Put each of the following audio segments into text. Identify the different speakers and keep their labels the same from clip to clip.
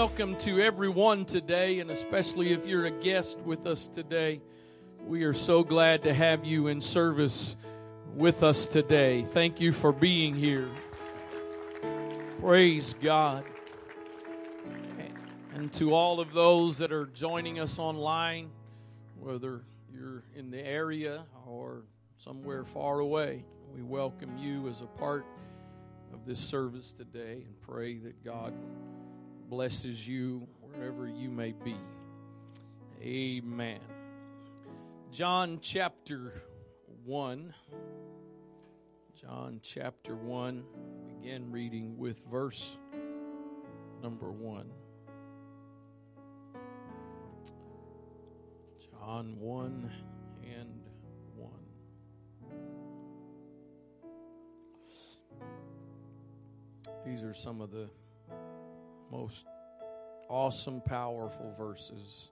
Speaker 1: welcome to everyone today, and especially if you're a guest with us today. We are so glad to have you in service with us today. Thank you for being here. Praise God. And to all of those that are joining us online, whether you're in the area or somewhere far away, we welcome you as a part of this service today and pray that God blesses you wherever you may be. Amen. John chapter 1. John chapter 1. Begin reading with verse number 1. John 1 and 1. These are some of the most awesome, powerful verses.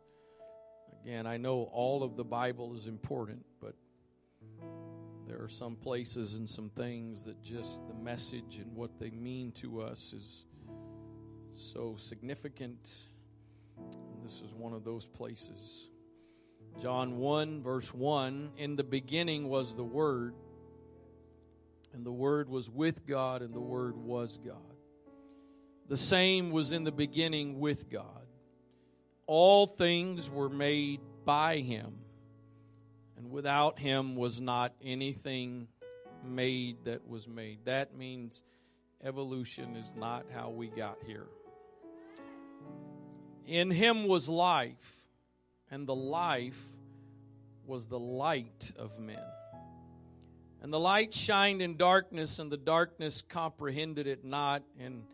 Speaker 1: Again, I know all of the Bible is important, but there are some places and some things that just the message and what they mean to us is so significant. And this is one of those places. John 1, verse 1 In the beginning was the Word, and the Word was with God, and the Word was God. The same was in the beginning with God. All things were made by him, and without him was not anything made that was made. That means evolution is not how we got here. In him was life, and the life was the light of men. And the light shined in darkness, and the darkness comprehended it not. And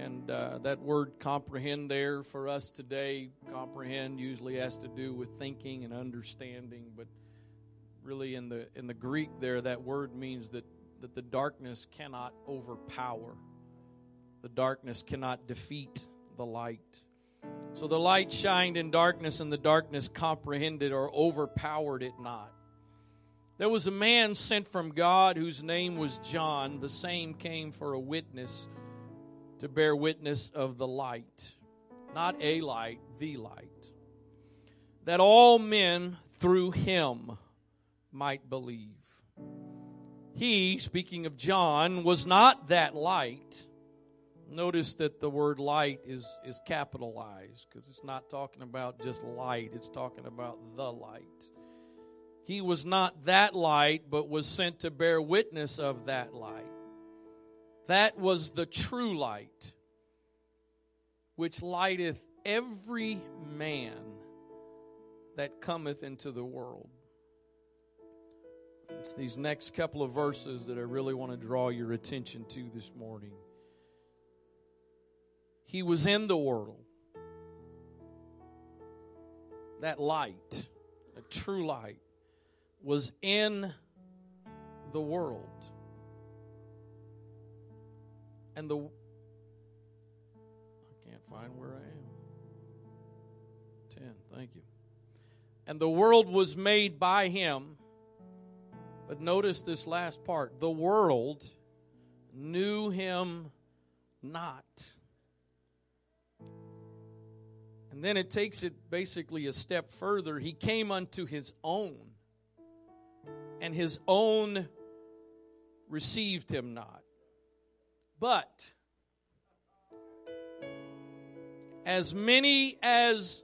Speaker 1: and uh, that word comprehend there for us today, comprehend usually has to do with thinking and understanding, but really in the in the Greek there, that word means that, that the darkness cannot overpower. The darkness cannot defeat the light. So the light shined in darkness, and the darkness comprehended or overpowered it not. There was a man sent from God whose name was John. The same came for a witness to bear witness of the light, not a light, the light, that all men through him might believe. He, speaking of John, was not that light. Notice that the word light is, is capitalized because it's not talking about just light, it's talking about the light. He was not that light, but was sent to bear witness of that light. That was the true light, which lighteth every man that cometh into the world. It's these next couple of verses that I really want to draw your attention to this morning. He was in the world. That light, a true light, was in the world and the I can't find where I am. 10, thank you. And the world was made by him. But notice this last part. The world knew him not. And then it takes it basically a step further. He came unto his own, and his own received him not. But as many as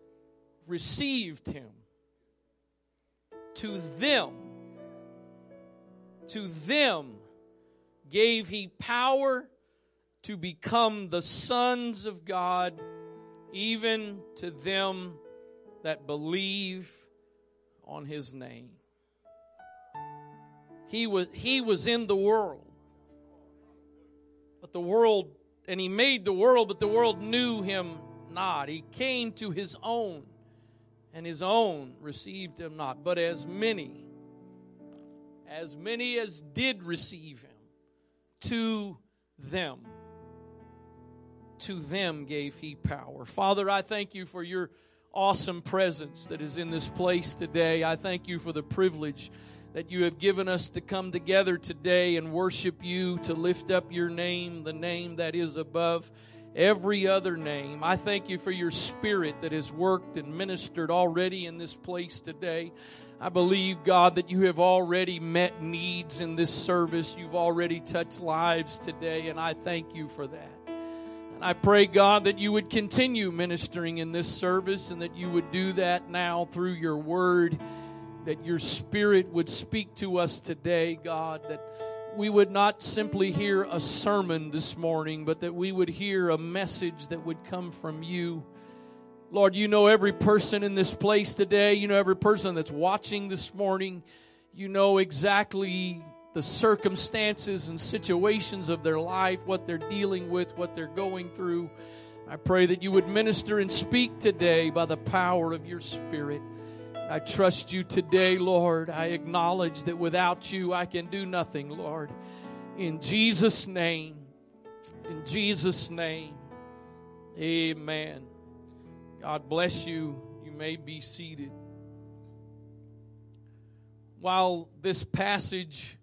Speaker 1: received him, to them, to them gave he power to become the sons of God, even to them that believe on his name. He was, he was in the world the world, and he made the world, but the world knew him not. He came to his own, and his own received him not. But as many, as many as did receive him, to them, to them gave he power. Father, I thank you for your awesome presence that is in this place today. I thank you for the privilege that you have given us to come together today and worship you, to lift up your name, the name that is above every other name. I thank you for your spirit that has worked and ministered already in this place today. I believe, God, that you have already met needs in this service. You've already touched lives today, and I thank you for that. And I pray, God, that you would continue ministering in this service and that you would do that now through your word, that your spirit would speak to us today, God, that we would not simply hear a sermon this morning, but that we would hear a message that would come from you. Lord, you know every person in this place today. You know every person that's watching this morning. You know exactly the circumstances and situations of their life, what they're dealing with, what they're going through. I pray that you would minister and speak today by the power of your Spirit. I trust you today, Lord. I acknowledge that without you, I can do nothing, Lord. In Jesus' name, in Jesus' name, amen. God bless you. You may be seated. While this passage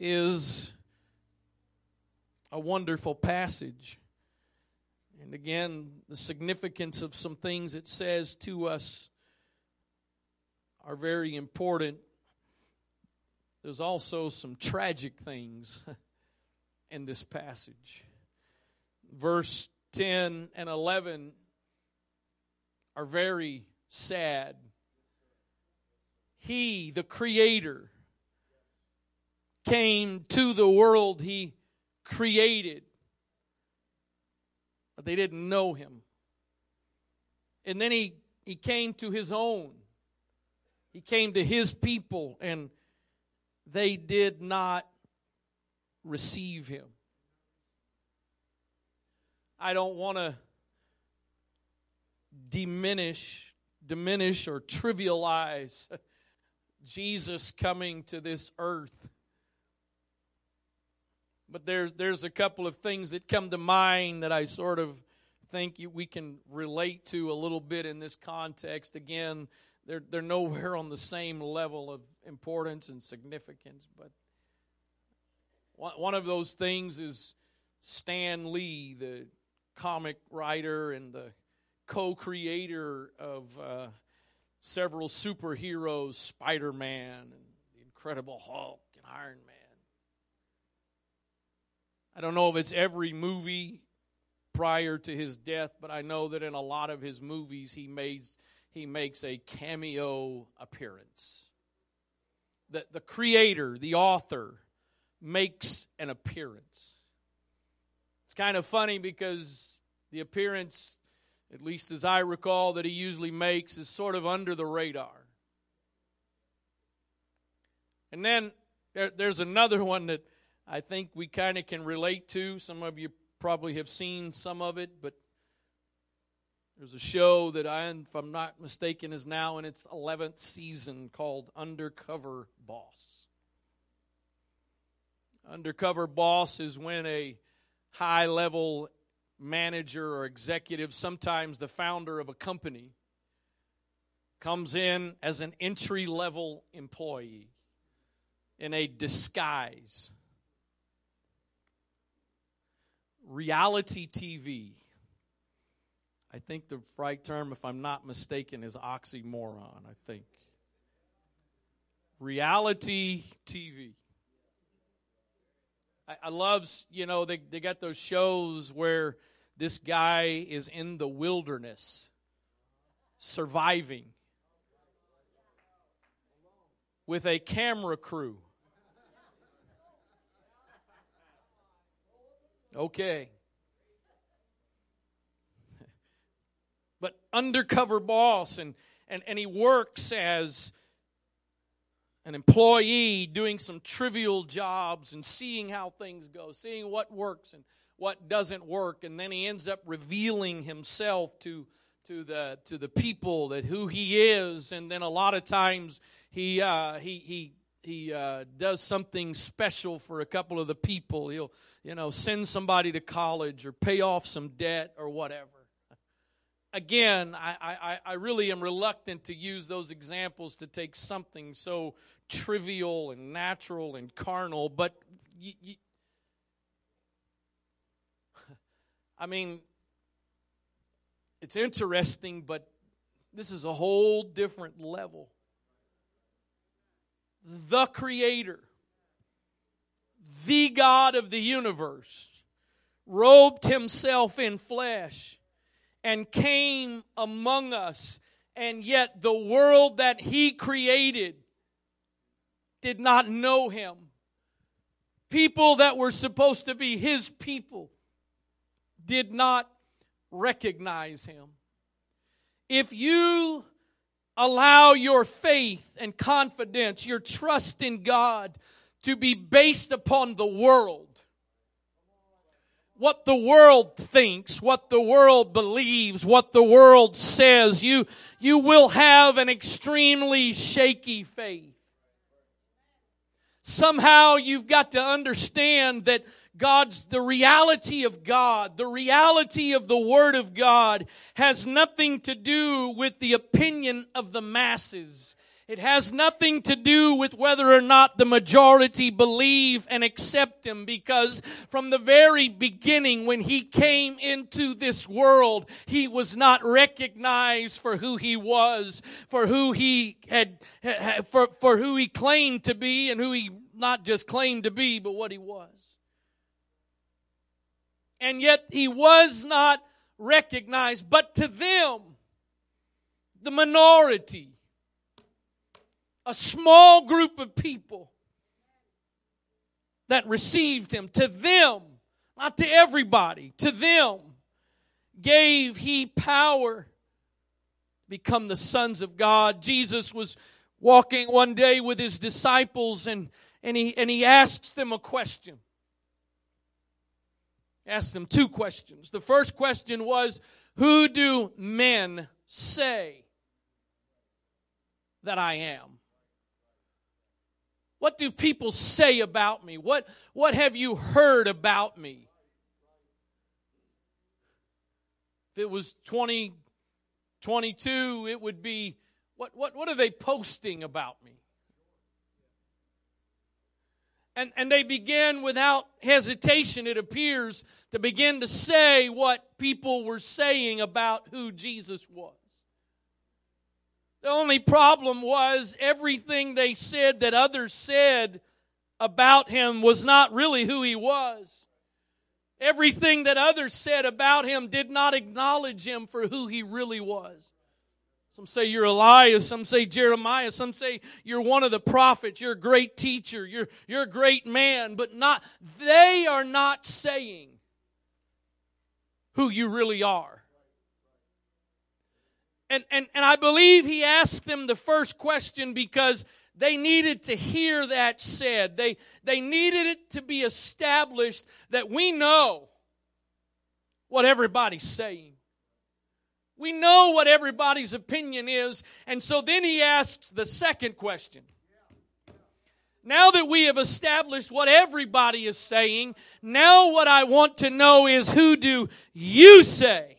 Speaker 1: is a wonderful passage, and again, the significance of some things it says to us are very important. There's also some tragic things in this passage. Verse 10 and 11 are very sad. He, the Creator, came to the world He created, but they didn't know Him. And then He, he came to His own he came to his people and they did not receive him. I don't want to diminish diminish or trivialize Jesus coming to this earth. But there's there's a couple of things that come to mind that I sort of think we can relate to a little bit in this context. Again, they're, they're nowhere on the same level of importance and significance. But one of those things is Stan Lee, the comic writer and the co creator of uh, several superheroes Spider Man and the Incredible Hulk and Iron Man. I don't know if it's every movie prior to his death, but I know that in a lot of his movies he made he makes a cameo appearance. The, the creator, the author, makes an appearance. It's kind of funny because the appearance, at least as I recall, that he usually makes is sort of under the radar. And then there, there's another one that I think we kind of can relate to. Some of you probably have seen some of it, but there's a show that I, if I'm not mistaken, is now in its 11th season called Undercover Boss. Undercover Boss is when a high level manager or executive, sometimes the founder of a company, comes in as an entry level employee in a disguise. Reality TV I think the right term, if I'm not mistaken, is oxymoron, I think. Reality TV. I, I love, you know, they, they got those shows where this guy is in the wilderness, surviving with a camera crew. Okay. But undercover boss and, and, and he works as an employee doing some trivial jobs and seeing how things go, seeing what works and what doesn't work, and then he ends up revealing himself to to the to the people that who he is, and then a lot of times he uh, he he he uh, does something special for a couple of the people. He'll you know send somebody to college or pay off some debt or whatever again, I, I, I really am reluctant to use those examples to take something so trivial and natural and carnal, but I mean, it's interesting, but this is a whole different level. The Creator, the God of the universe, robed himself in flesh and came among us, and yet the world that he created did not know him. People that were supposed to be his people did not recognize him. If you allow your faith and confidence, your trust in God to be based upon the world, what the world thinks, what the world believes, what the world says, you, you will have an extremely shaky faith. Somehow you've got to understand that God's, the reality of God, the reality of the Word of God has nothing to do with the opinion of the masses. It has nothing to do with whether or not the majority believe and accept Him because from the very beginning when He came into this world, He was not recognized for who He was, for who He had, for, for who He claimed to be and who He not just claimed to be, but what He was. And yet He was not recognized, but to them, the minority, a small group of people that received him, to them, not to everybody, to them, gave he power to become the sons of God. Jesus was walking one day with his disciples and, and, he, and he asks them a question. Asked them two questions. The first question was, Who do men say that I am? What do people say about me? What, what have you heard about me? If it was 2022, it would be what, what, what are they posting about me? And, and they begin without hesitation, it appears, to begin to say what people were saying about who Jesus was. The only problem was everything they said that others said about him was not really who he was. Everything that others said about him did not acknowledge him for who he really was. Some say you're Elias, some say Jeremiah, some say you're one of the prophets, you're a great teacher, you're, you're a great man, but not, they are not saying who you really are. And, and, and I believe he asked them the first question because they needed to hear that said. They, they needed it to be established that we know what everybody's saying. We know what everybody's opinion is. And so then he asks the second question. Now that we have established what everybody is saying, now what I want to know is who do you say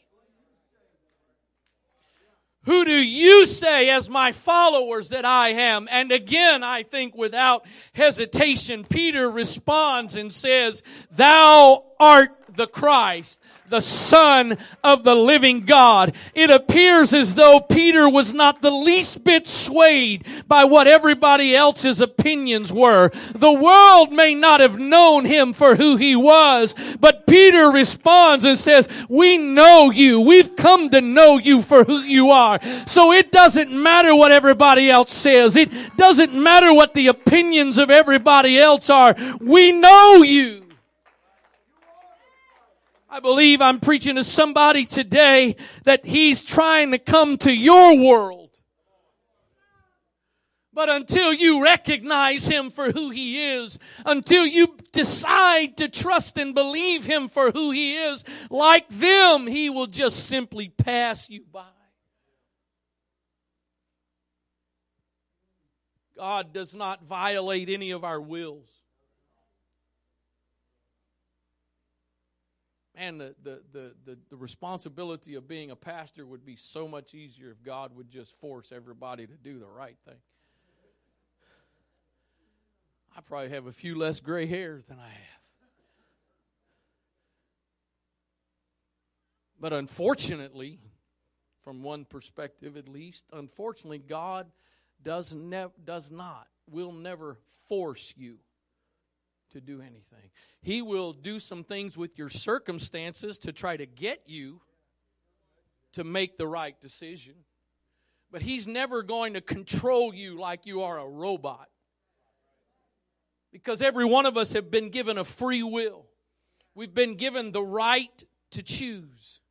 Speaker 1: who do you say as my followers that I am? And again, I think without hesitation, Peter responds and says, Thou art the Christ, the Son of the living God. It appears as though Peter was not the least bit swayed by what everybody else's opinions were. The world may not have known him for who he was, but Peter responds and says, we know you. We've come to know you for who you are. So it doesn't matter what everybody else says. It doesn't matter what the opinions of everybody else are. We know you. I believe I'm preaching to somebody today that he's trying to come to your world. But until you recognize him for who he is, until you decide to trust and believe him for who he is, like them, he will just simply pass you by. God does not violate any of our wills. And the, the, the, the, the responsibility of being a pastor would be so much easier if God would just force everybody to do the right thing. I probably have a few less gray hairs than I have. But unfortunately, from one perspective at least, unfortunately, God does, ne- does not, will never force you to do anything. He will do some things with your circumstances to try to get you to make the right decision. But He's never going to control you like you are a robot. Because every one of us have been given a free will. We've been given the right to choose.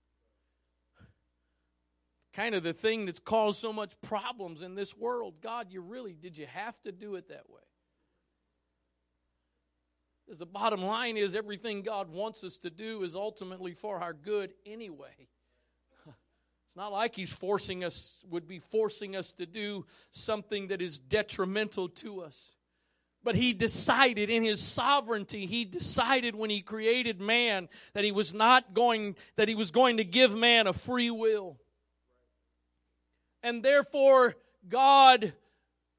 Speaker 1: Kind of the thing that's caused so much problems in this world. God, you really, did you have to do it that way? Because the bottom line is everything God wants us to do is ultimately for our good anyway. It's not like He's forcing us, would be forcing us to do something that is detrimental to us. But he decided in his sovereignty, he decided when he created man that he was not going, that he was going to give man a free will. And therefore, God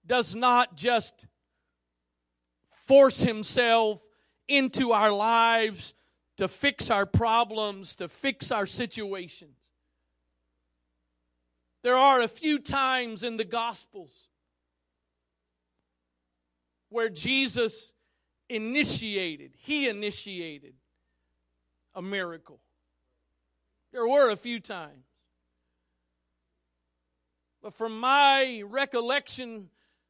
Speaker 1: does not just force himself into our lives to fix our problems, to fix our situations. There are a few times in the Gospels where Jesus initiated, he initiated a miracle. There were a few times. But from my recollection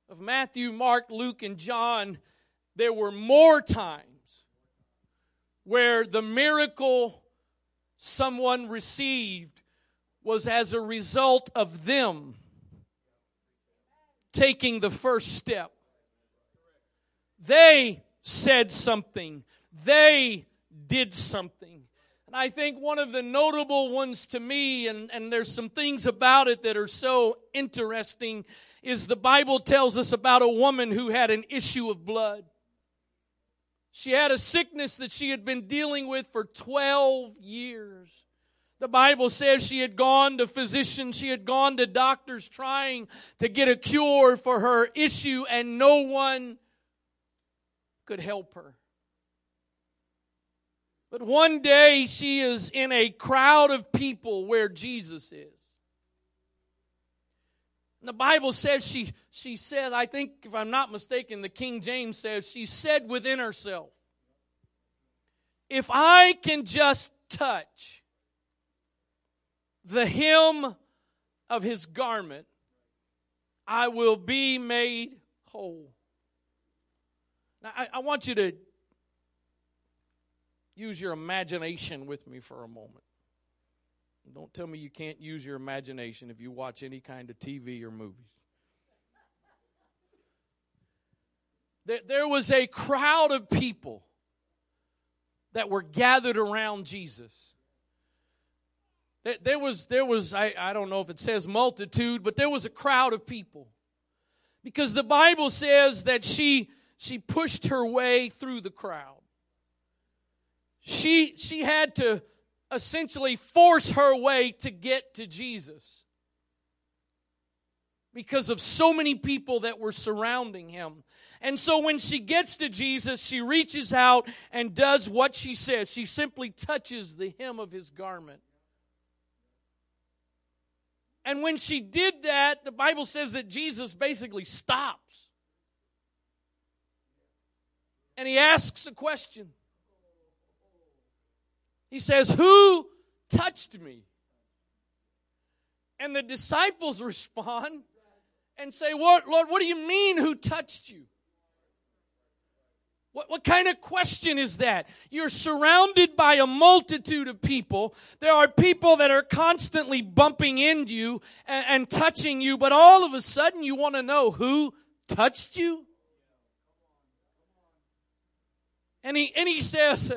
Speaker 1: of Matthew, Mark, Luke, and John, there were more times where the miracle someone received was as a result of them taking the first step. They said something. They did something. And I think one of the notable ones to me, and, and there's some things about it that are so interesting, is the Bible tells us about a woman who had an issue of blood. She had a sickness that she had been dealing with for 12 years. The Bible says she had gone to physicians, she had gone to doctors trying to get a cure for her issue, and no one could help her. But one day she is in a crowd of people where Jesus is. The Bible says she, she said, I think if I'm not mistaken, the King James says, she said within herself, if I can just touch the hem of his garment, I will be made whole. Now, I, I want you to use your imagination with me for a moment. Don't tell me you can't use your imagination if you watch any kind of TV or movies. There, there was a crowd of people that were gathered around Jesus. There, there was, there was I, I don't know if it says multitude, but there was a crowd of people. Because the Bible says that she she pushed her way through the crowd. She, she had to essentially force her way to get to Jesus because of so many people that were surrounding him. And so when she gets to Jesus, she reaches out and does what she says. She simply touches the hem of his garment. And when she did that, the Bible says that Jesus basically stops and he asks a question. He says, Who touched me? And the disciples respond and say, What, Lord, what do you mean, who touched you? What, what kind of question is that? You're surrounded by a multitude of people. There are people that are constantly bumping into you and, and touching you, but all of a sudden you want to know who touched you? And he, and he says,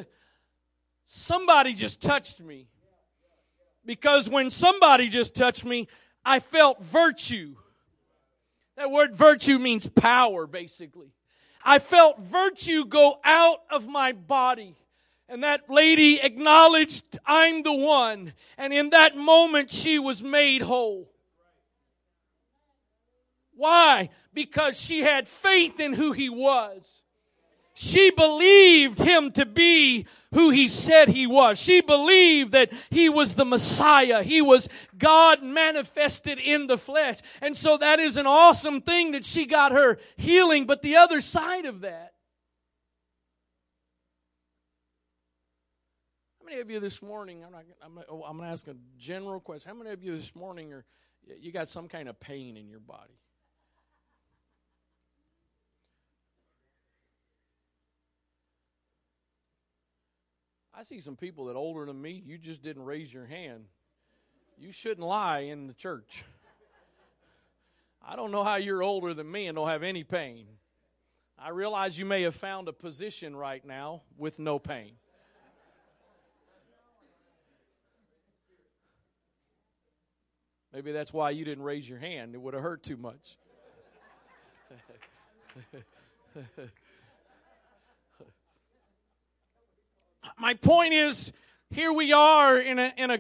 Speaker 1: Somebody just touched me. Because when somebody just touched me, I felt virtue. That word virtue means power, basically. I felt virtue go out of my body. And that lady acknowledged, I'm the one. And in that moment, she was made whole. Why? Because she had faith in who he was. She believed him to be who he said he was. She believed that he was the Messiah. He was God manifested in the flesh. And so that is an awesome thing that she got her healing. But the other side of that, how many of you this morning, I'm, I'm, oh, I'm going to ask a general question. How many of you this morning are, you got some kind of pain in your body? I see some people that older than me, you just didn't raise your hand. You shouldn't lie in the church. I don't know how you're older than me and don't have any pain. I realize you may have found a position right now with no pain. Maybe that's why you didn't raise your hand. It would have hurt too much. my point is here we are in a, in a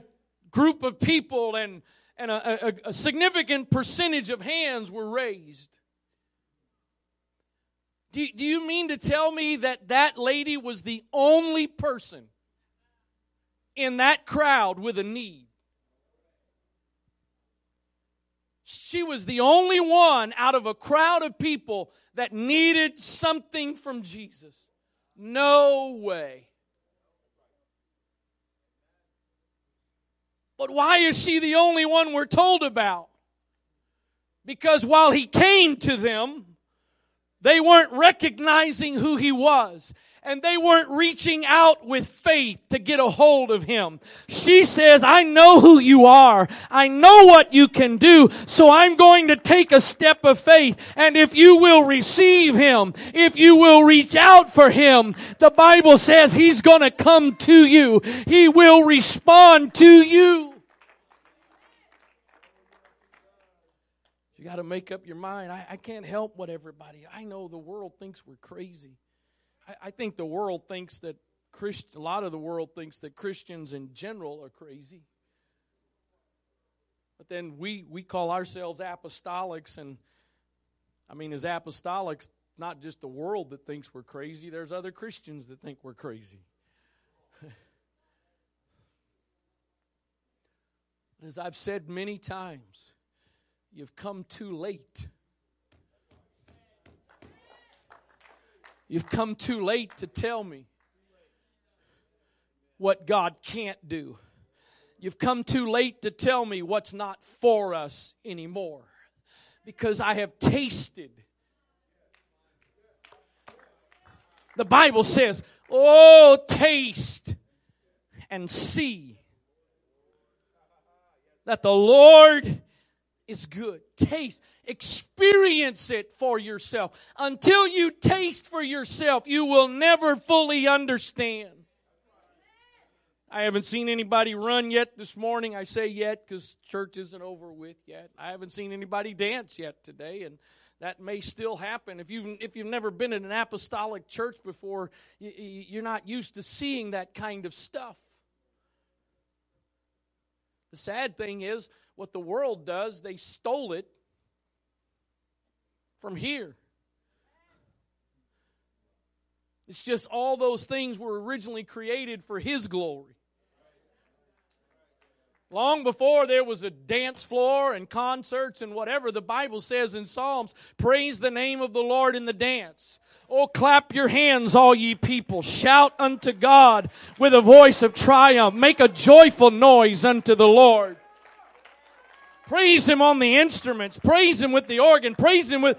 Speaker 1: group of people and, and a, a, a significant percentage of hands were raised. Do, do you mean to tell me that that lady was the only person in that crowd with a need? She was the only one out of a crowd of people that needed something from Jesus. No way. But why is she the only one we're told about? Because while he came to them, they weren't recognizing who he was and they weren't reaching out with faith to get a hold of him. She says, I know who you are. I know what you can do. So I'm going to take a step of faith. And if you will receive him, if you will reach out for him, the Bible says he's going to come to you. He will respond to you. You got to make up your mind. I, I, can't help what everybody. I know the world thinks we're crazy. I, I think the world thinks that Christ, a lot of the world thinks that Christians in general are crazy. But then we we call ourselves apostolics, and I mean, as apostolics, not just the world that thinks we're crazy. There's other Christians that think we're crazy. as I've said many times, You've come too late. You've come too late to tell me what God can't do. You've come too late to tell me what's not for us anymore. Because I have tasted. The Bible says, Oh, taste and see that the Lord is good. Taste, experience it for yourself. Until you taste for yourself, you will never fully understand. I haven't seen anybody run yet this morning. I say yet because church isn't over with yet. I haven't seen anybody dance yet today, and that may still happen. If you've if you've never been in an apostolic church before, you're not used to seeing that kind of stuff. The sad thing is, what the world does, they stole it from here. It's just all those things were originally created for His glory. Long before there was a dance floor and concerts and whatever, the Bible says in Psalms, praise the name of the Lord in the dance. Oh, clap your hands, all ye people. Shout unto God with a voice of triumph. Make a joyful noise unto the Lord. Praise Him on the instruments. Praise Him with the organ. Praise Him with.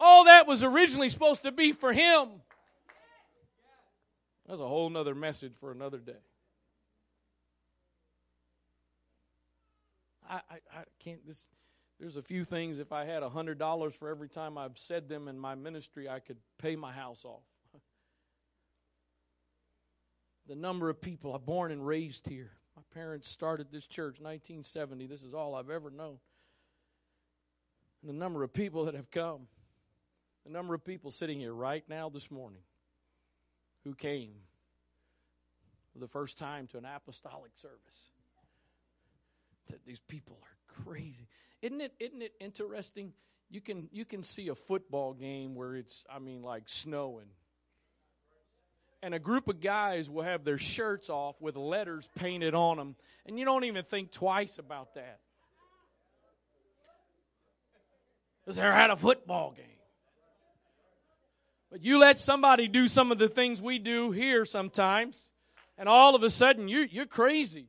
Speaker 1: All that was originally supposed to be for Him. That's a whole nother message for another day. I, I, I can't. This, there's a few things. If I had a hundred dollars for every time I've said them in my ministry, I could pay my house off. the number of people I born and raised here. My parents started this church 1970. This is all I've ever known. And the number of people that have come, the number of people sitting here right now this morning who came for the first time to an apostolic service. That these people are crazy. Isn't it isn't it interesting? You can you can see a football game where it's I mean like snowing and a group of guys will have their shirts off with letters painted on them, and you don't even think twice about that. Because they're at a football game. But you let somebody do some of the things we do here sometimes, and all of a sudden you, you're crazy.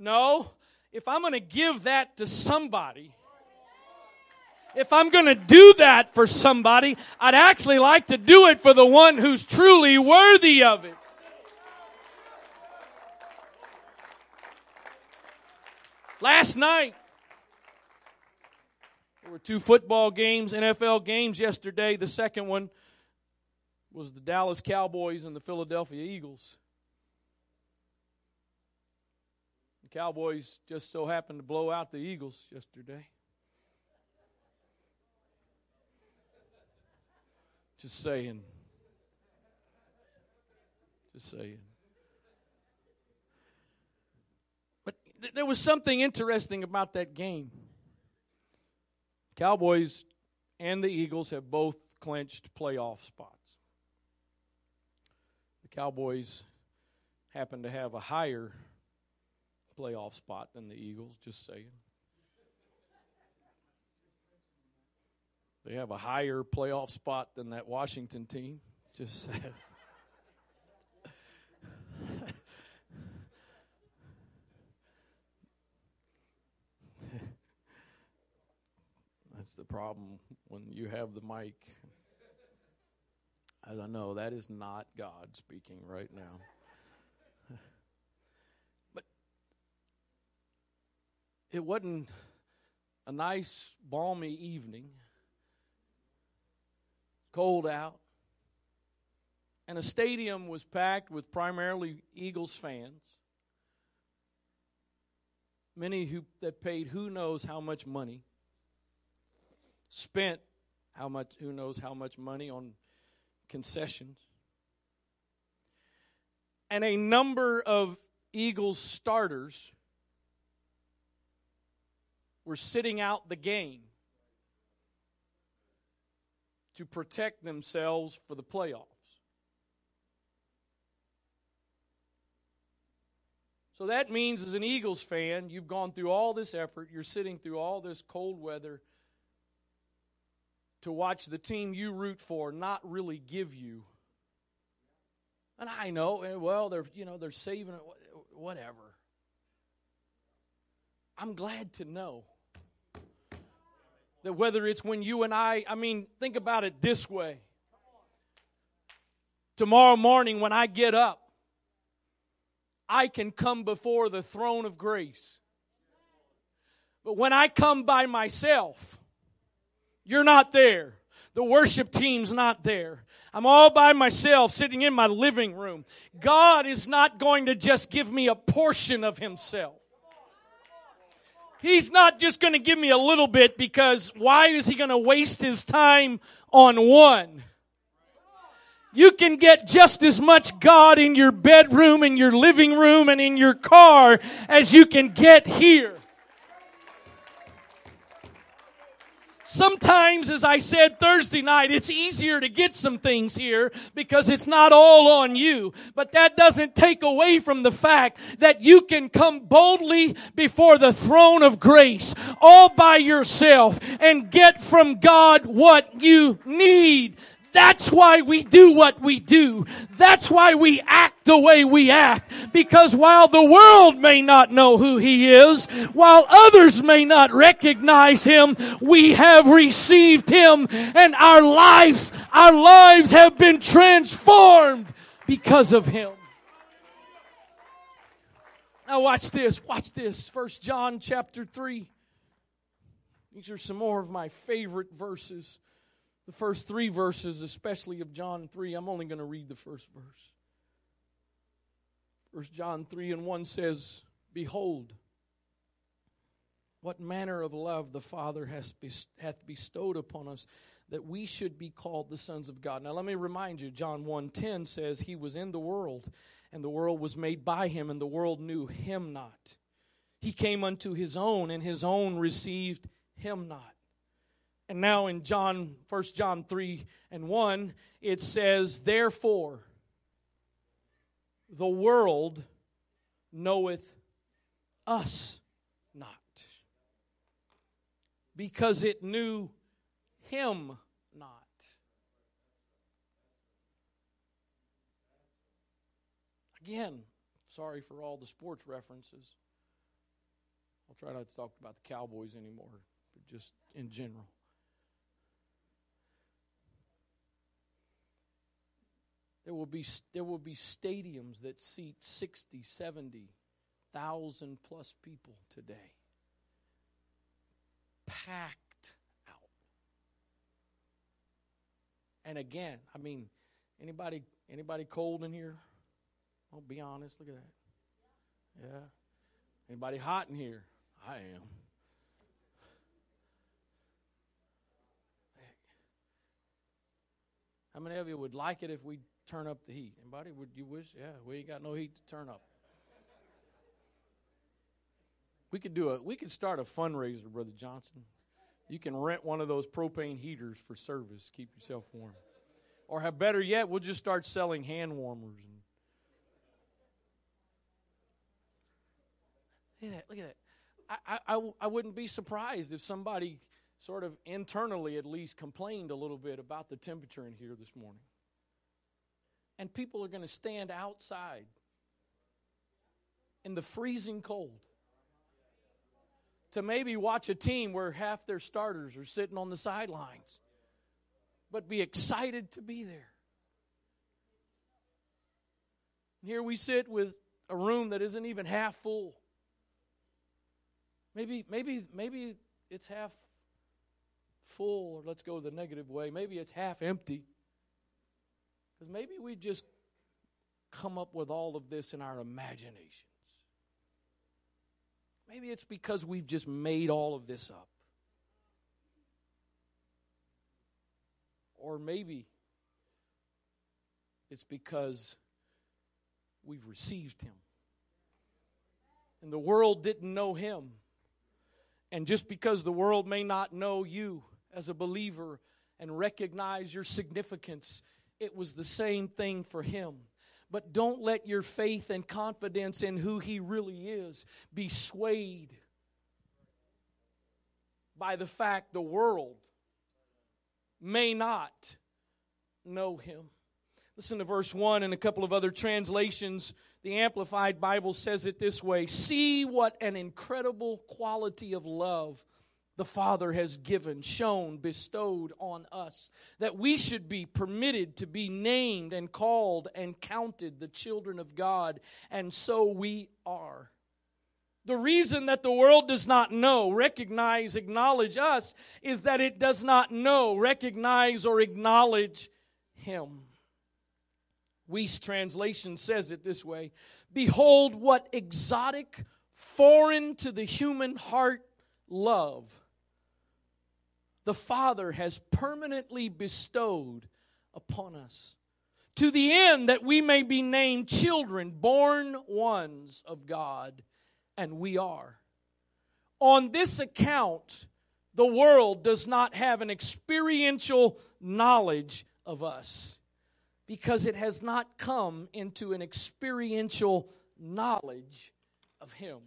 Speaker 1: No, if I'm going to give that to somebody, if I'm going to do that for somebody, I'd actually like to do it for the one who's truly worthy of it. Last night, there were two football games, NFL games yesterday. The second one was the Dallas Cowboys and the Philadelphia Eagles. The Cowboys just so happened to blow out the Eagles yesterday. Just saying. Just saying. But th- there was something interesting about that game. Cowboys and the Eagles have both clinched playoff spots. The Cowboys happen to have a higher playoff spot than the Eagles, just saying. They have a higher playoff spot than that Washington team. Just saying. That's the problem when you have the mic. As I know, that is not God speaking right now. It wasn't a nice, balmy evening cold out. And a stadium was packed with primarily Eagles fans. Many who that paid who knows how much money. Spent how much who knows how much money on concessions. And a number of Eagles starters were sitting out the game to protect themselves for the playoffs. So that means, as an Eagles fan, you've gone through all this effort, you're sitting through all this cold weather to watch the team you root for not really give you. And I know, eh, well, they're you know they're saving it, whatever. I'm glad to know that whether it's when you and I, I mean, think about it this way. Tomorrow morning, when I get up, I can come before the throne of grace. But when I come by myself, you're not there. The worship team's not there. I'm all by myself sitting in my living room. God is not going to just give me a portion of Himself. He's not just going to give me a little bit because why is he going to waste his time on one? You can get just as much God in your bedroom, in your living room, and in your car as you can get here. Sometimes, as I said Thursday night, it's easier to get some things here because it's not all on you. But that doesn't take away from the fact that you can come boldly before the throne of grace all by yourself and get from God what you need. That's why we do what we do. That's why we act the way we act. Because while the world may not know who He is, while others may not recognize Him, we have received Him and our lives, our lives have been transformed because of Him. Now watch this, watch this. First John chapter 3. These are some more of my favorite verses the first three verses, especially of John 3. I'm only going to read the first verse. First John 3 and 1 says, Behold, what manner of love the Father hath bestowed upon us that we should be called the sons of God. Now let me remind you, John 1:10 says he was in the world, and the world was made by him, and the world knew him not. He came unto his own, and his own received him not. And now in John, 1 John 3 and 1, it says, Therefore, the world knoweth us not, because it knew him not. Again, sorry for all the sports references. I'll try not to talk about the Cowboys anymore, but just in general. There will be there will be stadiums that seat 60, 70,000 plus people today. Packed out. And again, I mean, anybody anybody cold in here? I'll be honest, look at that. Yeah. Anybody hot in here? I am. How many of you would like it if we turn up the heat? Anybody? Would you wish? Yeah, we ain't got no heat to turn up. We could do a we could start a fundraiser, Brother Johnson. You can rent one of those propane heaters for service, keep yourself warm. Or have better yet, we'll just start selling hand warmers and Look at that, look at that. I, I, I wouldn't be surprised if somebody sort of internally at least complained a little bit about the temperature in here this morning. And people are going to stand outside in the freezing cold to maybe watch a team where half their starters are sitting on the sidelines, but be excited to be there. Here we sit with a room that isn't even half full. Maybe, maybe, maybe it's half full, or let's go the negative way. Maybe it's half empty. Because maybe we just come up with all of this in our imaginations. Maybe it's because we've just made all of this up. Or maybe it's because we've received Him. And the world didn't know Him. And just because the world may not know you as a believer and recognize your significance, it was the same thing for him. But don't let your faith and confidence in who he really is be swayed by the fact the world may not know him. Listen to verse 1 and a couple of other translations. The Amplified Bible says it this way See what an incredible quality of love the Father has given, shown, bestowed on us, that we should be permitted to be named and called and counted the children of God, and so we are. The reason that the world does not know, recognize, acknowledge us is that it does not know, recognize, or acknowledge Him. Wuest translation says it this way Behold, what exotic, foreign to the human heart love the Father has permanently bestowed upon us, to the end that we may be named children, born ones of God, and we are. On this account, the world does not have an experiential knowledge of us because it has not come into an experiential knowledge of Him.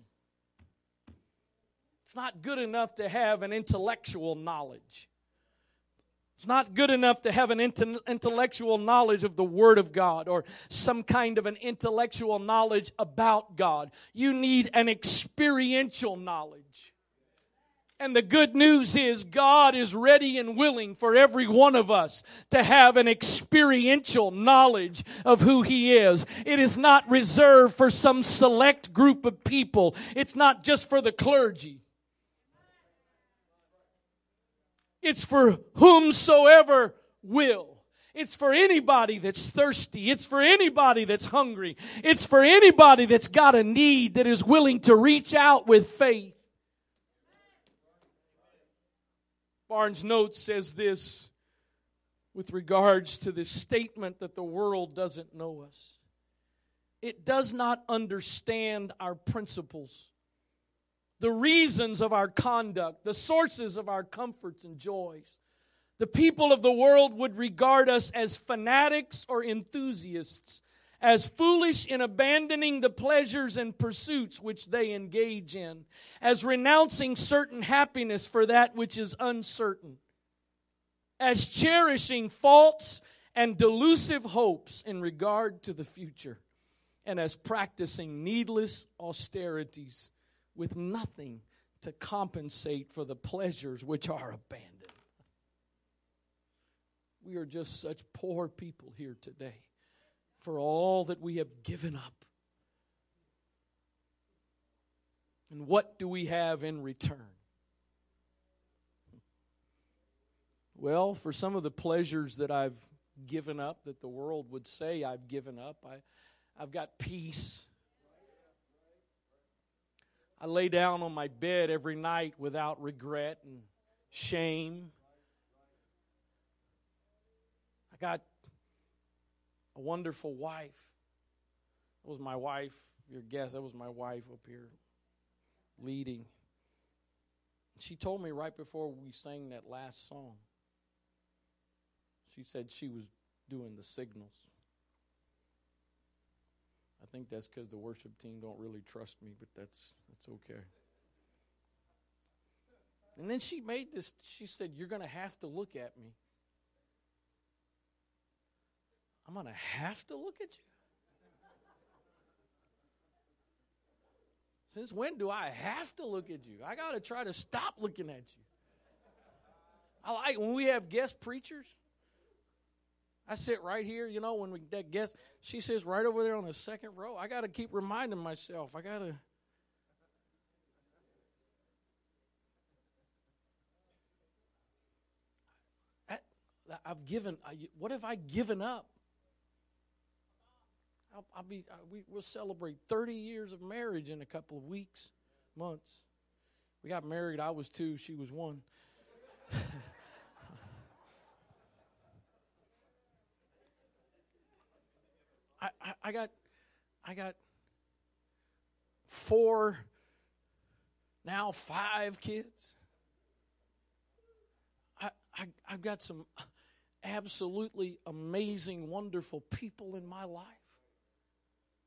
Speaker 1: It's not good enough to have an intellectual knowledge. It's not good enough to have an intellectual knowledge of the Word of God or some kind of an intellectual knowledge about God. You need an experiential knowledge. And the good news is God is ready and willing for every one of us to have an experiential knowledge of who He is. It is not reserved for some select group of people. It's not just for the clergy. It's for whomsoever will. It's for anybody that's thirsty. It's for anybody that's hungry. It's for anybody that's got a need that is willing to reach out with faith. Barnes Notes says this with regards to this statement that the world doesn't know us. It does not understand our principles, the reasons of our conduct, the sources of our comforts and joys. The people of the world would regard us as fanatics or enthusiasts as foolish in abandoning the pleasures and pursuits which they engage in, as renouncing certain happiness for that which is uncertain, as cherishing false and delusive hopes in regard to the future, and as practicing needless austerities with nothing to compensate for the pleasures which are abandoned. We are just such poor people here today for all that we have given up. And what do we have in return? Well, for some of the pleasures that I've given up, that the world would say I've given up, I, I've got peace. I lay down on my bed every night without regret and shame. I got a wonderful wife. That was my wife, your guess, that was my wife up here leading. She told me right before we sang that last song, she said she was doing the signals. Think that's because the worship team don't really trust me, but that's that's okay. And then she made this, she said, You're going to have to look at me. I'm going to have to look at you? Since when do I have to look at you? I got to try to stop looking at you. I like when we have guest preachers. I sit right here, you know, when we that guest, she sits right over there on the second row. I got to keep reminding myself. I got to. I've given. What have I given up? I'll, I'll be. I, we, we'll celebrate 30 years of marriage in a couple of weeks, months. We got married. I was two. She was one. I, got, I got four, now five kids. I, I, I've got some absolutely amazing, wonderful people in my life.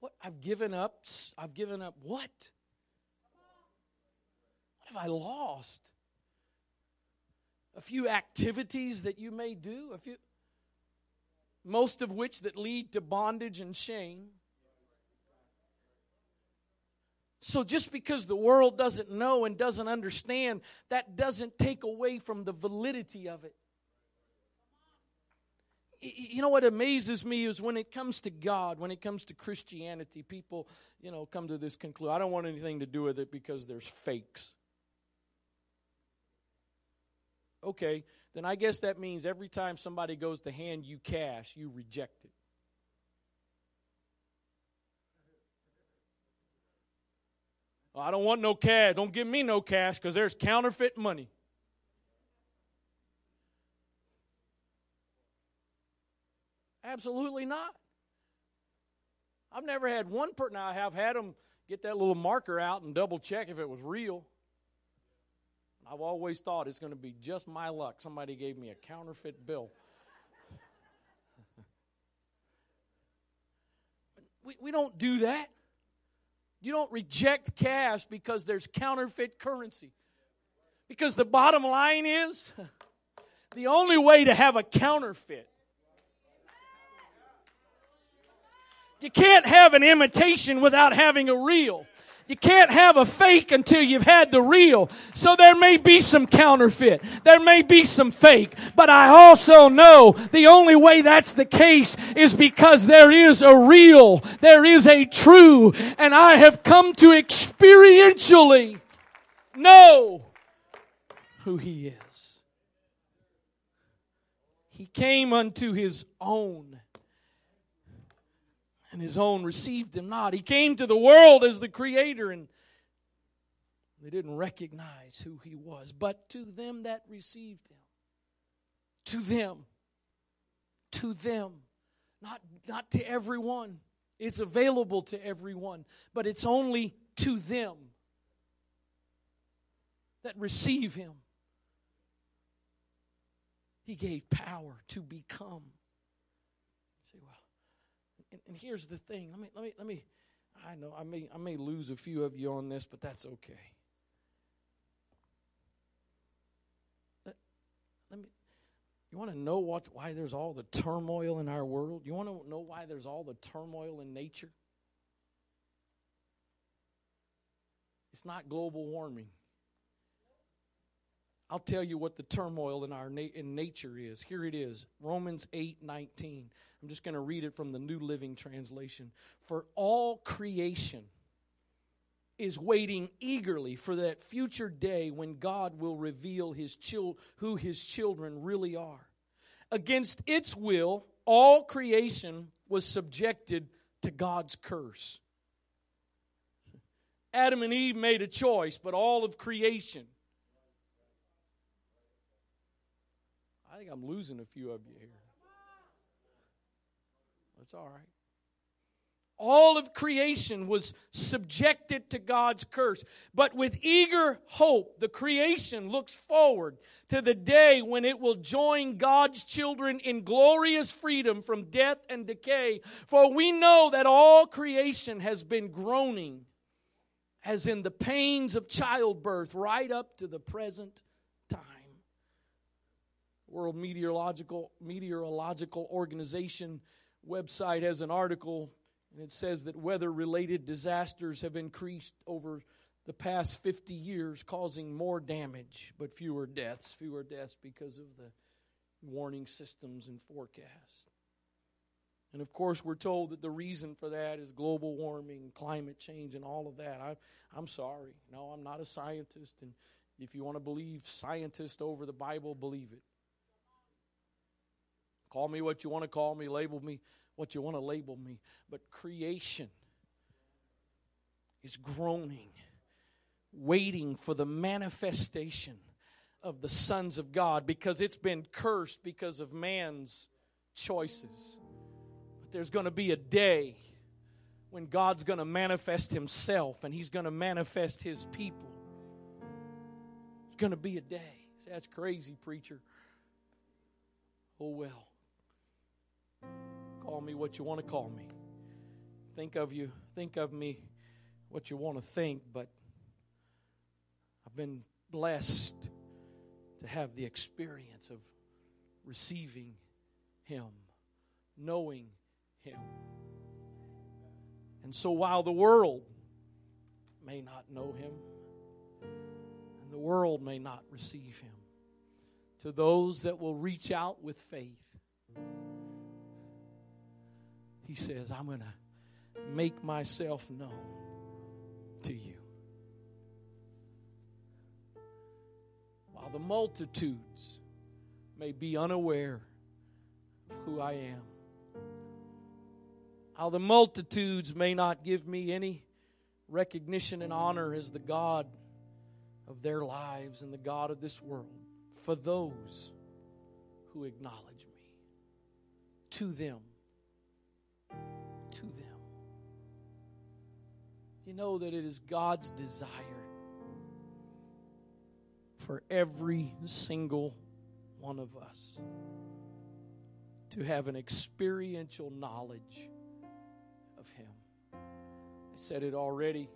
Speaker 1: What I've given up, I've given up what? What have I lost? A few activities that you may do, a few most of which that lead to bondage and shame. So just because the world doesn't know and doesn't understand, that doesn't take away from the validity of it. You know what amazes me is when it comes to God, when it comes to Christianity, people, you know, come to this conclusion. I don't want anything to do with it because there's fakes. Okay, then I guess that means every time somebody goes to hand you cash, you reject it. I don't want no cash. Don't give me no cash because there's counterfeit money. Absolutely not. I've never had one person. I have had them get that little marker out and double check if it was real. I've always thought it's going to be just my luck. Somebody gave me a counterfeit bill. we, we don't do that. You don't reject cash because there's counterfeit currency. Because the bottom line is the only way to have a counterfeit You can't have an imitation without having a real. You can't have a fake until you've had the real. So there may be some counterfeit. There may be some fake. But I also know the only way that's the case is because there is a real. There is a true. And I have come to experientially know who he is. He came unto his own and his own received him not. He came to the world as the creator, and they didn't recognize who he was. But to them that received him, to them, to them, not, not to everyone. It's available to everyone, but it's only to them that receive him. He gave power to become And, and here's the thing. Let me let me let me I know I may I may lose a few of you on this, but that's okay. Let, let me you want to know what why there's all the turmoil in our world? You want to know why there's all the turmoil in nature? It's not global warming. I'll tell you what the turmoil in our na- in nature is. Here it is. Romans 8:19. I'm just going to read it from the New Living Translation. For all creation is waiting eagerly for that future day when God will reveal his chil- who his children really are. Against its will, all creation was subjected to God's curse. Adam and Eve made a choice, but all of creation I think I'm losing a few of you here. That's all right. All of creation was subjected to God's curse. But with eager hope, the creation looks forward to the day when it will join God's children in glorious freedom from death and decay. For we know that all creation has been groaning, as in the pains of childbirth, right up to the present World Meteorological Meteorological Organization website has an article and it says that weather related disasters have increased over the past 50 years causing more damage but fewer deaths fewer deaths because of the warning systems and forecasts. And of course we're told that the reason for that is global warming climate change and all of that. I, i'm sorry. No i'm not a scientist and if you want to believe scientists over the bible believe it Call me what you want to call me, label me what you want to label me. But creation is groaning, waiting for the manifestation of the sons of God because it's been cursed because of man's choices. But there's going to be a day when God's going to manifest himself and he's going to manifest his people. It's going to be a day. That's crazy, preacher. Oh well. Call me what you want to call me. Think of you, think of me what you want to think, but I've been blessed to have the experience of receiving Him, knowing Him. And so while the world may not know Him, and the world may not receive Him, to those that will reach out with faith, he says, I'm going to make myself known to you. While the multitudes may be unaware of who I am, how the multitudes may not give me any recognition and honor as the God of their lives and the God of this world, for those who acknowledge me, to them to them. You know that it is God's desire for every single one of us to have an experiential knowledge of Him. I said it already.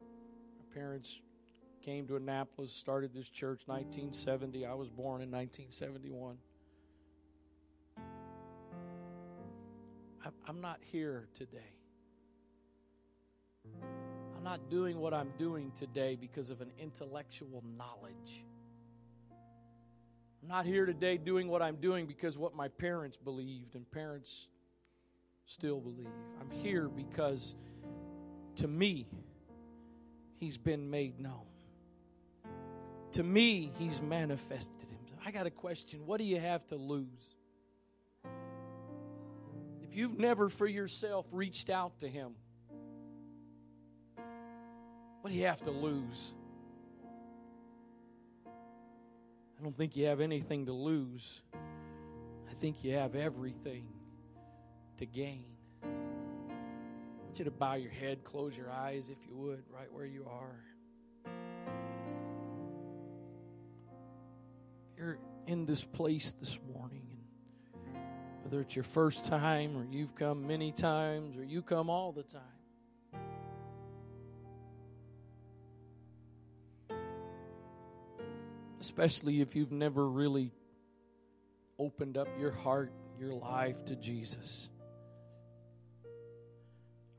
Speaker 1: My parents came to Annapolis, started this church 1970. I was born in 1971. I'm not here today. I'm not doing what I'm doing today because of an intellectual knowledge. I'm not here today doing what I'm doing because what my parents believed and parents still believe. I'm here because to me, He's been made known. To me, He's manifested Himself. I got a question. What do you have to lose? If you've never for yourself reached out to Him, what do you have to lose? I don't think you have anything to lose. I think you have everything to gain. I want you to bow your head, close your eyes if you would, right where you are. You're in this place this morning Whether it's your first time or you've come many times or you come all the time. Especially if you've never really opened up your heart, your life to Jesus.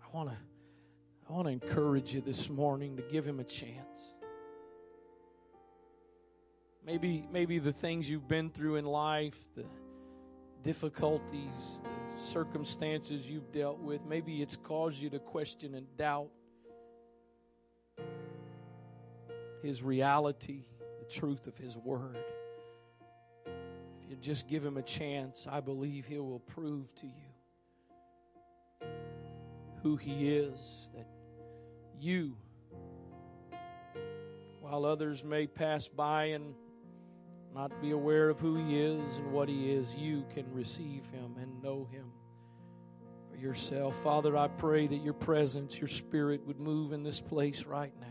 Speaker 1: I want to I want to encourage you this morning to give him a chance. Maybe maybe the things you've been through in life, the difficulties, the circumstances you've dealt with, maybe it's caused you to question and doubt his reality, the truth of his word. If you just give him a chance, I believe he will prove to you who he is, that you, while others may pass by and not be aware of who He is and what He is, you can receive Him and know Him for yourself. Father, I pray that your presence, your Spirit would move in this place right now.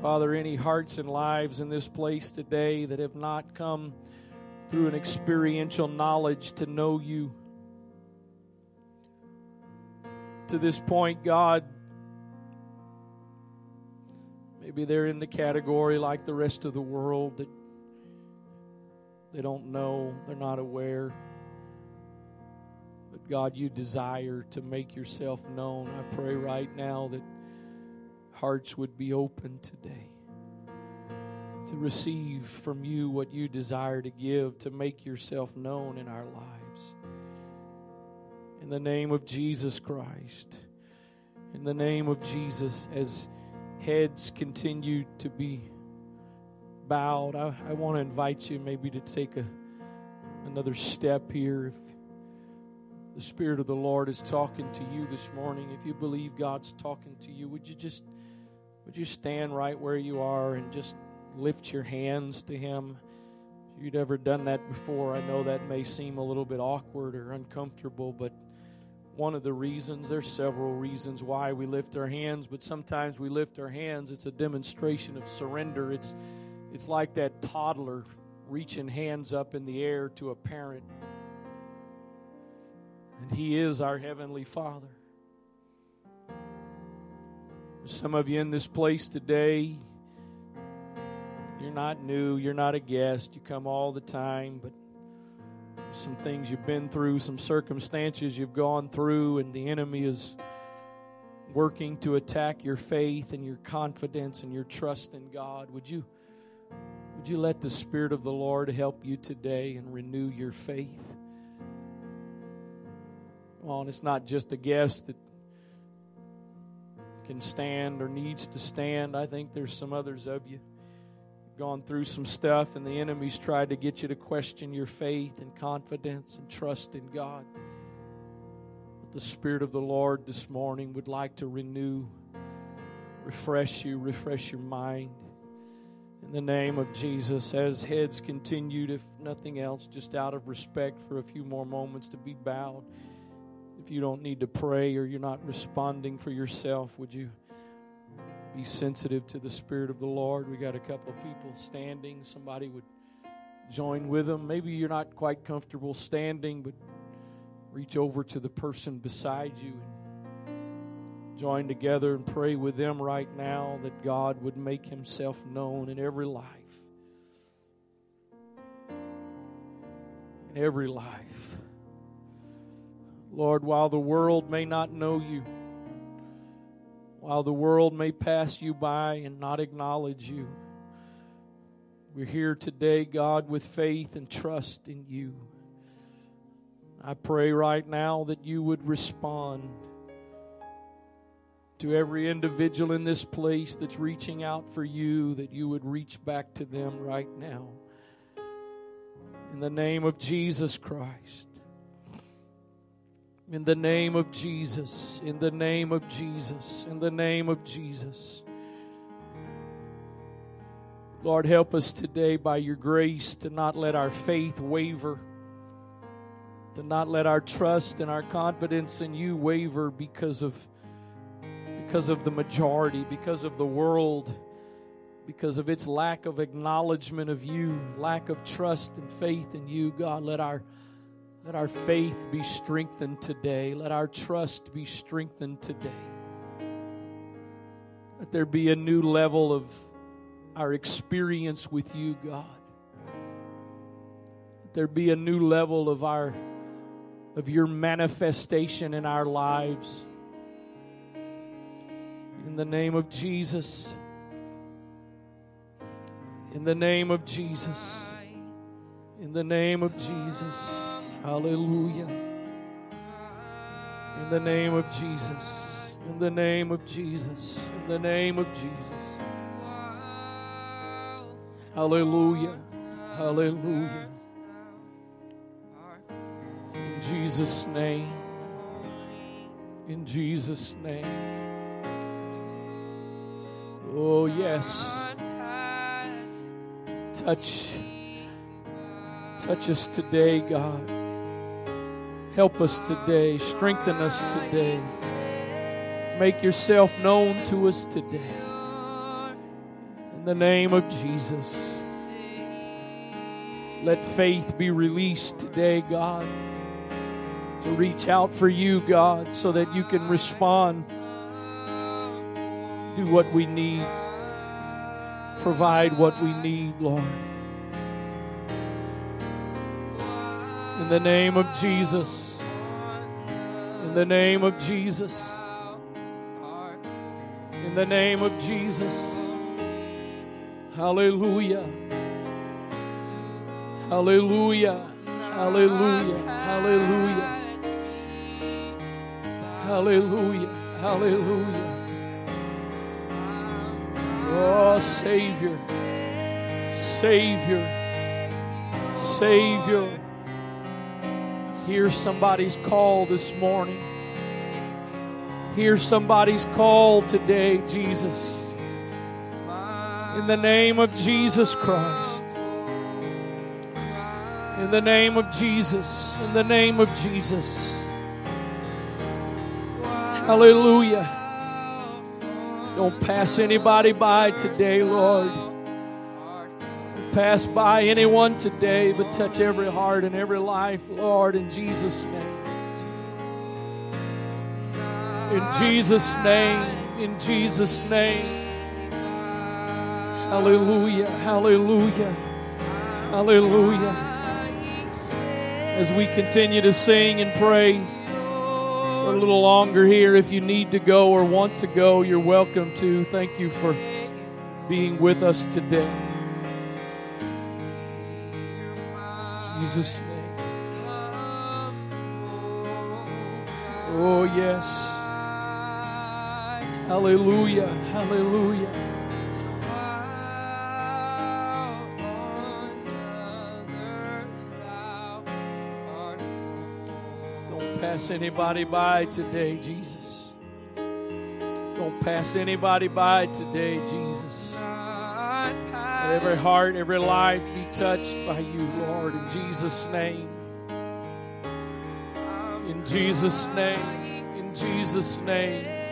Speaker 1: Father, any hearts and lives in this place today that have not come through an experiential knowledge to know you. To this point, God, Maybe they're in the category like the rest of the world that they don't know, they're not aware. But God, you desire to make yourself known. I pray right now that hearts would be open today to receive from you what you desire to give, to make yourself known in our lives. In the name of Jesus Christ, in the name of Jesus, as heads continue to be bowed, I, I want to invite you maybe to take a, another step here. If the Spirit of the Lord is talking to you this morning, if you believe God's talking to you, would you just would you stand right where you are and just lift your hands to Him? If you'd ever done that before, I know that may seem a little bit awkward or uncomfortable, but one of the reasons. There's several reasons why we lift our hands, but sometimes we lift our hands. It's a demonstration of surrender. It's it's like that toddler reaching hands up in the air to a parent. And he is our heavenly Father. Some of you in this place today, you're not new, you're not a guest, you come all the time, but some things you've been through, some circumstances you've gone through, and the enemy is working to attack your faith and your confidence and your trust in God. Would you would you let the Spirit of the Lord help you today and renew your faith? Come on, it's not just a guest that can stand or needs to stand. I think there's some others of you gone through some stuff and the enemy's tried to get you to question your faith and confidence and trust in God. But the Spirit of the Lord this morning would like to renew, refresh you, refresh your mind. In the name of Jesus, as heads continued, if nothing else, just out of respect for a few more moments to be bowed. If you don't need to pray or you're not responding for yourself, would you? Be sensitive to the Spirit of the Lord. We got a couple of people standing. Somebody would join with them. Maybe you're not quite comfortable standing, but reach over to the person beside you and join together and pray with them right now that God would make Himself known in every life. In every life. Lord, while the world may not know you, while the world may pass you by and not acknowledge you. We're here today, God, with faith and trust in you. I pray right now that you would respond to every individual in this place that's reaching out for you, that you would reach back to them right now. In the name of Jesus Christ. In the name of Jesus, in the name of Jesus, in the name of Jesus. Lord, help us today by your grace to not let our faith waver, to not let our trust and our confidence in you waver because of because of the majority, because of the world, because of its lack of acknowledgement of you, lack of trust and faith in you. God, let our Let our faith be strengthened today. Let our trust be strengthened today. Let there be a new level of our experience with you, God. Let there be a new level of our of your manifestation in our lives. In the name of Jesus. In the name of Jesus. In the name of Jesus. Hallelujah. In the name of Jesus. In the name of Jesus. In the name of Jesus. Hallelujah. Hallelujah. In Jesus' name. In Jesus' name. Oh, yes. Touch. Touch us today, God. Help us today. Strengthen us today. Make yourself known to us today. In the name of Jesus. Let faith be released today, God, to reach out for you, God, so that you can respond. Do what we need, provide what we need, Lord. In the name of Jesus. In the name of Jesus. In the name of Jesus. Hallelujah. Hallelujah. Hallelujah. Hallelujah. Hallelujah. Hallelujah. Oh, Savior. Savior. Savior. Hear somebody's call this morning. Hear somebody's call today, Jesus. In the name of Jesus Christ. In the name of Jesus. In the name of Jesus. Hallelujah. Don't pass anybody by today, Lord. Pass by anyone today, but touch every heart and every life, Lord, in Jesus' name. In Jesus' name. In Jesus' name. Hallelujah. Hallelujah. Hallelujah. As we continue to sing and pray for a little longer here, if you need to go or want to go, you're welcome to. Thank you for being with us today. Jesus' name. Oh, yes. Hallelujah. Hallelujah. Don't pass anybody by today, Jesus. Don't pass anybody by today, Jesus. Every heart, every life be touched by you, Lord, in Jesus' name. In Jesus' name. In Jesus' name.